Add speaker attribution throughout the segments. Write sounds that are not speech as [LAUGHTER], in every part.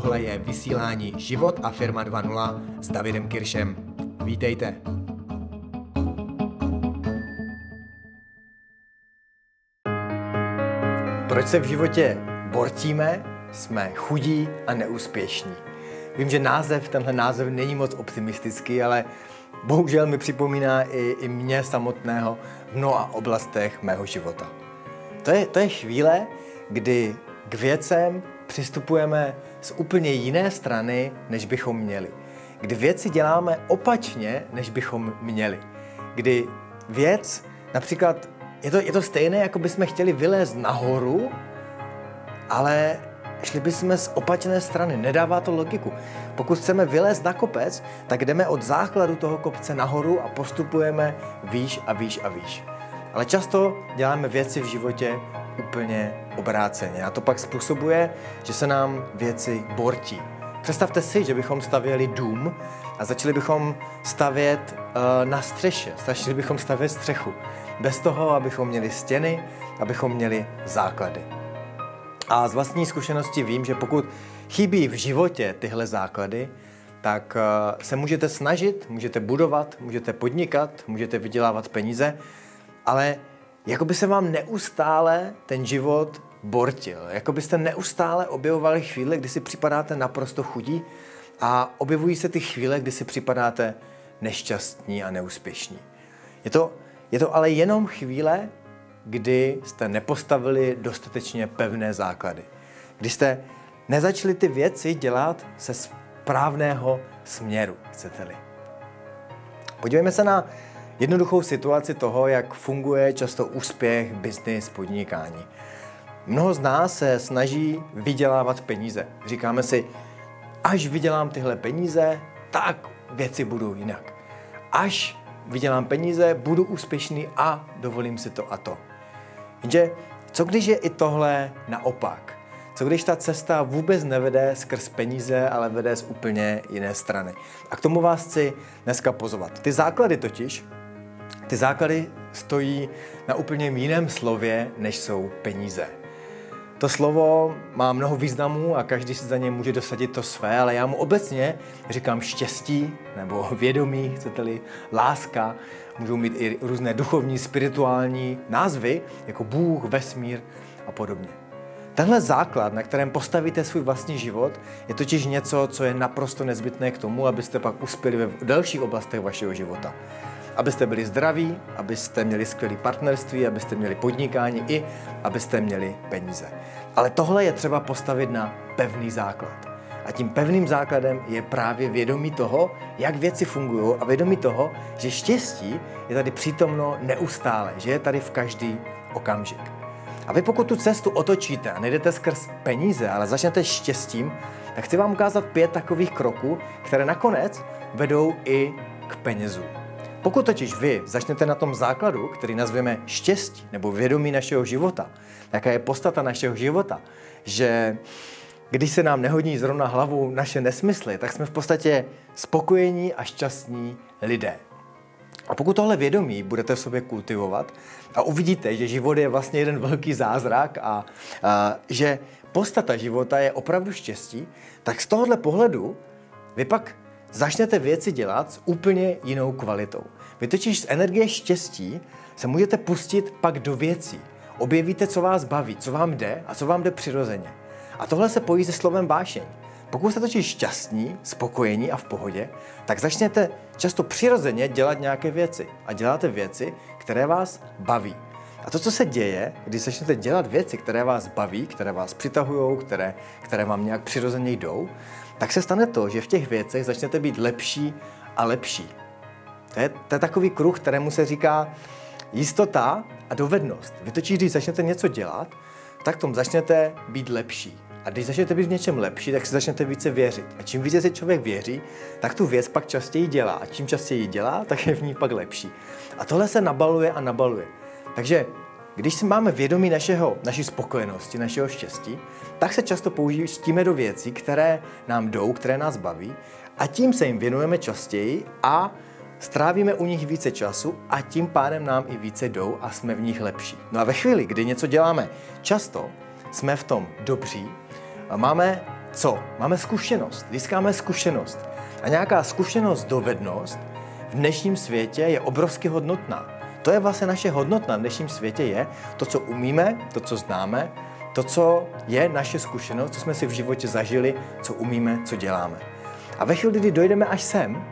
Speaker 1: tohle je vysílání Život a firma 2.0 s Davidem Kiršem. Vítejte. Proč se v životě bortíme, jsme chudí a neúspěšní? Vím, že název, tenhle název není moc optimistický, ale bohužel mi připomíná i, i mě samotného v mnoha oblastech mého života. To je, to je chvíle, kdy k věcem přistupujeme z úplně jiné strany, než bychom měli. Kdy věci děláme opačně, než bychom měli. Kdy věc, například, je to, je to stejné, jako bychom chtěli vylézt nahoru, ale šli bychom z opačné strany. Nedává to logiku. Pokud chceme vylézt na kopec, tak jdeme od základu toho kopce nahoru a postupujeme výš a výš a výš. Ale často děláme věci v životě úplně obráceně. A to pak způsobuje, že se nám věci bortí. Představte si, že bychom stavěli dům a začali bychom stavět uh, na střeše, začali bychom stavět střechu. Bez toho, abychom měli stěny, abychom měli základy. A z vlastní zkušenosti vím, že pokud chybí v životě tyhle základy, tak uh, se můžete snažit, můžete budovat, můžete podnikat, můžete vydělávat peníze, ale jako by se vám neustále ten život bortil. Jako byste neustále objevovali chvíle, kdy si připadáte naprosto chudí a objevují se ty chvíle, kdy si připadáte nešťastní a neúspěšní. Je to, je to ale jenom chvíle, kdy jste nepostavili dostatečně pevné základy. Kdy jste nezačali ty věci dělat se správného směru, chcete-li. Podívejme se na jednoduchou situaci toho, jak funguje často úspěch, biznis, podnikání. Mnoho z nás se snaží vydělávat peníze. Říkáme si, až vydělám tyhle peníze, tak věci budou jinak. Až vydělám peníze, budu úspěšný a dovolím si to a to. Jenže co když je i tohle naopak? Co když ta cesta vůbec nevede skrz peníze, ale vede z úplně jiné strany? A k tomu vás chci dneska pozvat. Ty základy totiž, ty základy stojí na úplně jiném slově, než jsou peníze. To slovo má mnoho významů a každý si za ně může dosadit to své, ale já mu obecně říkám štěstí nebo [LAUGHS] vědomí, chcete-li, láska. Můžou mít i různé duchovní, spirituální názvy, jako Bůh, vesmír a podobně. Tenhle základ, na kterém postavíte svůj vlastní život, je totiž něco, co je naprosto nezbytné k tomu, abyste pak uspěli ve dalších oblastech vašeho života abyste byli zdraví, abyste měli skvělé partnerství, abyste měli podnikání i abyste měli peníze. Ale tohle je třeba postavit na pevný základ. A tím pevným základem je právě vědomí toho, jak věci fungují a vědomí toho, že štěstí je tady přítomno neustále, že je tady v každý okamžik. A vy pokud tu cestu otočíte a nejdete skrz peníze, ale začnete štěstím, tak chci vám ukázat pět takových kroků, které nakonec vedou i k penězům. Pokud totiž vy začnete na tom základu, který nazveme štěstí nebo vědomí našeho života, jaká je postata našeho života, že když se nám nehodí zrovna hlavu naše nesmysly, tak jsme v podstatě spokojení a šťastní lidé. A pokud tohle vědomí budete v sobě kultivovat a uvidíte, že život je vlastně jeden velký zázrak a, a že postata života je opravdu štěstí, tak z tohohle pohledu vy pak začnete věci dělat s úplně jinou kvalitou. Vy totiž z energie štěstí se můžete pustit pak do věcí. Objevíte, co vás baví, co vám jde a co vám jde přirozeně. A tohle se pojí se slovem vášeň. Pokud jste totiž šťastní, spokojení a v pohodě, tak začnete často přirozeně dělat nějaké věci. A děláte věci, které vás baví. A to, co se děje, když začnete dělat věci, které vás baví, které vás přitahují, které, které vám nějak přirozeně jdou, tak se stane to, že v těch věcech začnete být lepší a lepší. To je, to je takový kruh, kterému se říká jistota a dovednost. Vy totiž, když začnete něco dělat, tak tom začnete být lepší. A když začnete být v něčem lepší, tak si začnete více věřit. A čím více si člověk věří, tak tu věc pak častěji dělá. A čím častěji dělá, tak je v ní pak lepší. A tohle se nabaluje a nabaluje. Takže když si máme vědomí našeho, naší spokojenosti, našeho štěstí, tak se často použijeme do věcí, které nám jdou, které nás baví a tím se jim věnujeme častěji a strávíme u nich více času a tím pádem nám i více jdou a jsme v nich lepší. No a ve chvíli, kdy něco děláme často, jsme v tom dobří, máme co? Máme zkušenost, získáme zkušenost. A nějaká zkušenost, dovednost v dnešním světě je obrovsky hodnotná. To je vlastně naše hodnota v dnešním světě je to, co umíme, to, co známe, to, co je naše zkušenost, co jsme si v životě zažili, co umíme, co děláme. A ve chvíli, kdy dojdeme až sem,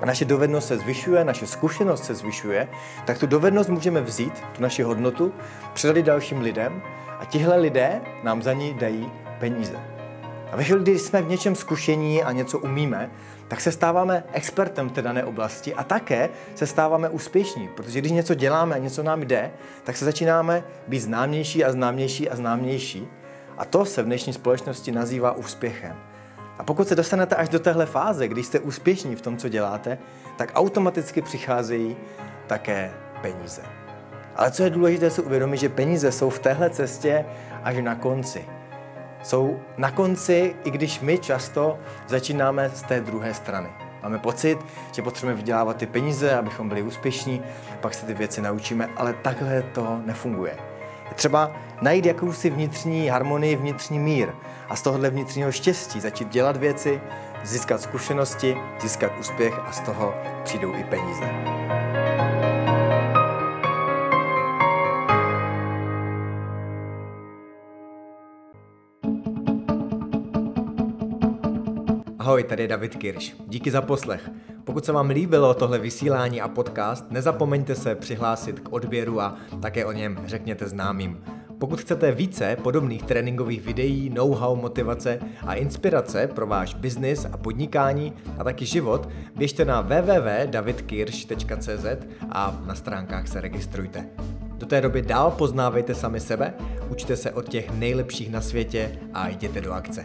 Speaker 1: a naše dovednost se zvyšuje, naše zkušenost se zvyšuje, tak tu dovednost můžeme vzít, tu naši hodnotu, předat dalším lidem a tihle lidé nám za ní dají peníze. A ve chvíli, kdy jsme v něčem zkušení a něco umíme, tak se stáváme expertem v té dané oblasti a také se stáváme úspěšní, protože když něco děláme a něco nám jde, tak se začínáme být známější a známější a známější. A to se v dnešní společnosti nazývá úspěchem. A pokud se dostanete až do téhle fáze, když jste úspěšní v tom, co děláte, tak automaticky přicházejí také peníze. Ale co je důležité si uvědomit, že peníze jsou v téhle cestě až na konci. Jsou na konci, i když my často začínáme z té druhé strany. Máme pocit, že potřebujeme vydělávat ty peníze, abychom byli úspěšní, pak se ty věci naučíme, ale takhle to nefunguje. Je třeba najít jakousi vnitřní harmonii, vnitřní mír a z tohohle vnitřního štěstí začít dělat věci, získat zkušenosti, získat úspěch a z toho přijdou i peníze. Ahoj, tady je David Kirš. Díky za poslech. Pokud se vám líbilo tohle vysílání a podcast, nezapomeňte se přihlásit k odběru a také o něm řekněte známým. Pokud chcete více podobných tréninkových videí, know-how, motivace a inspirace pro váš biznis a podnikání a taky život, běžte na www.davidkirsch.cz a na stránkách se registrujte. Do té doby dál poznávejte sami sebe, učte se od těch nejlepších na světě a jděte do akce.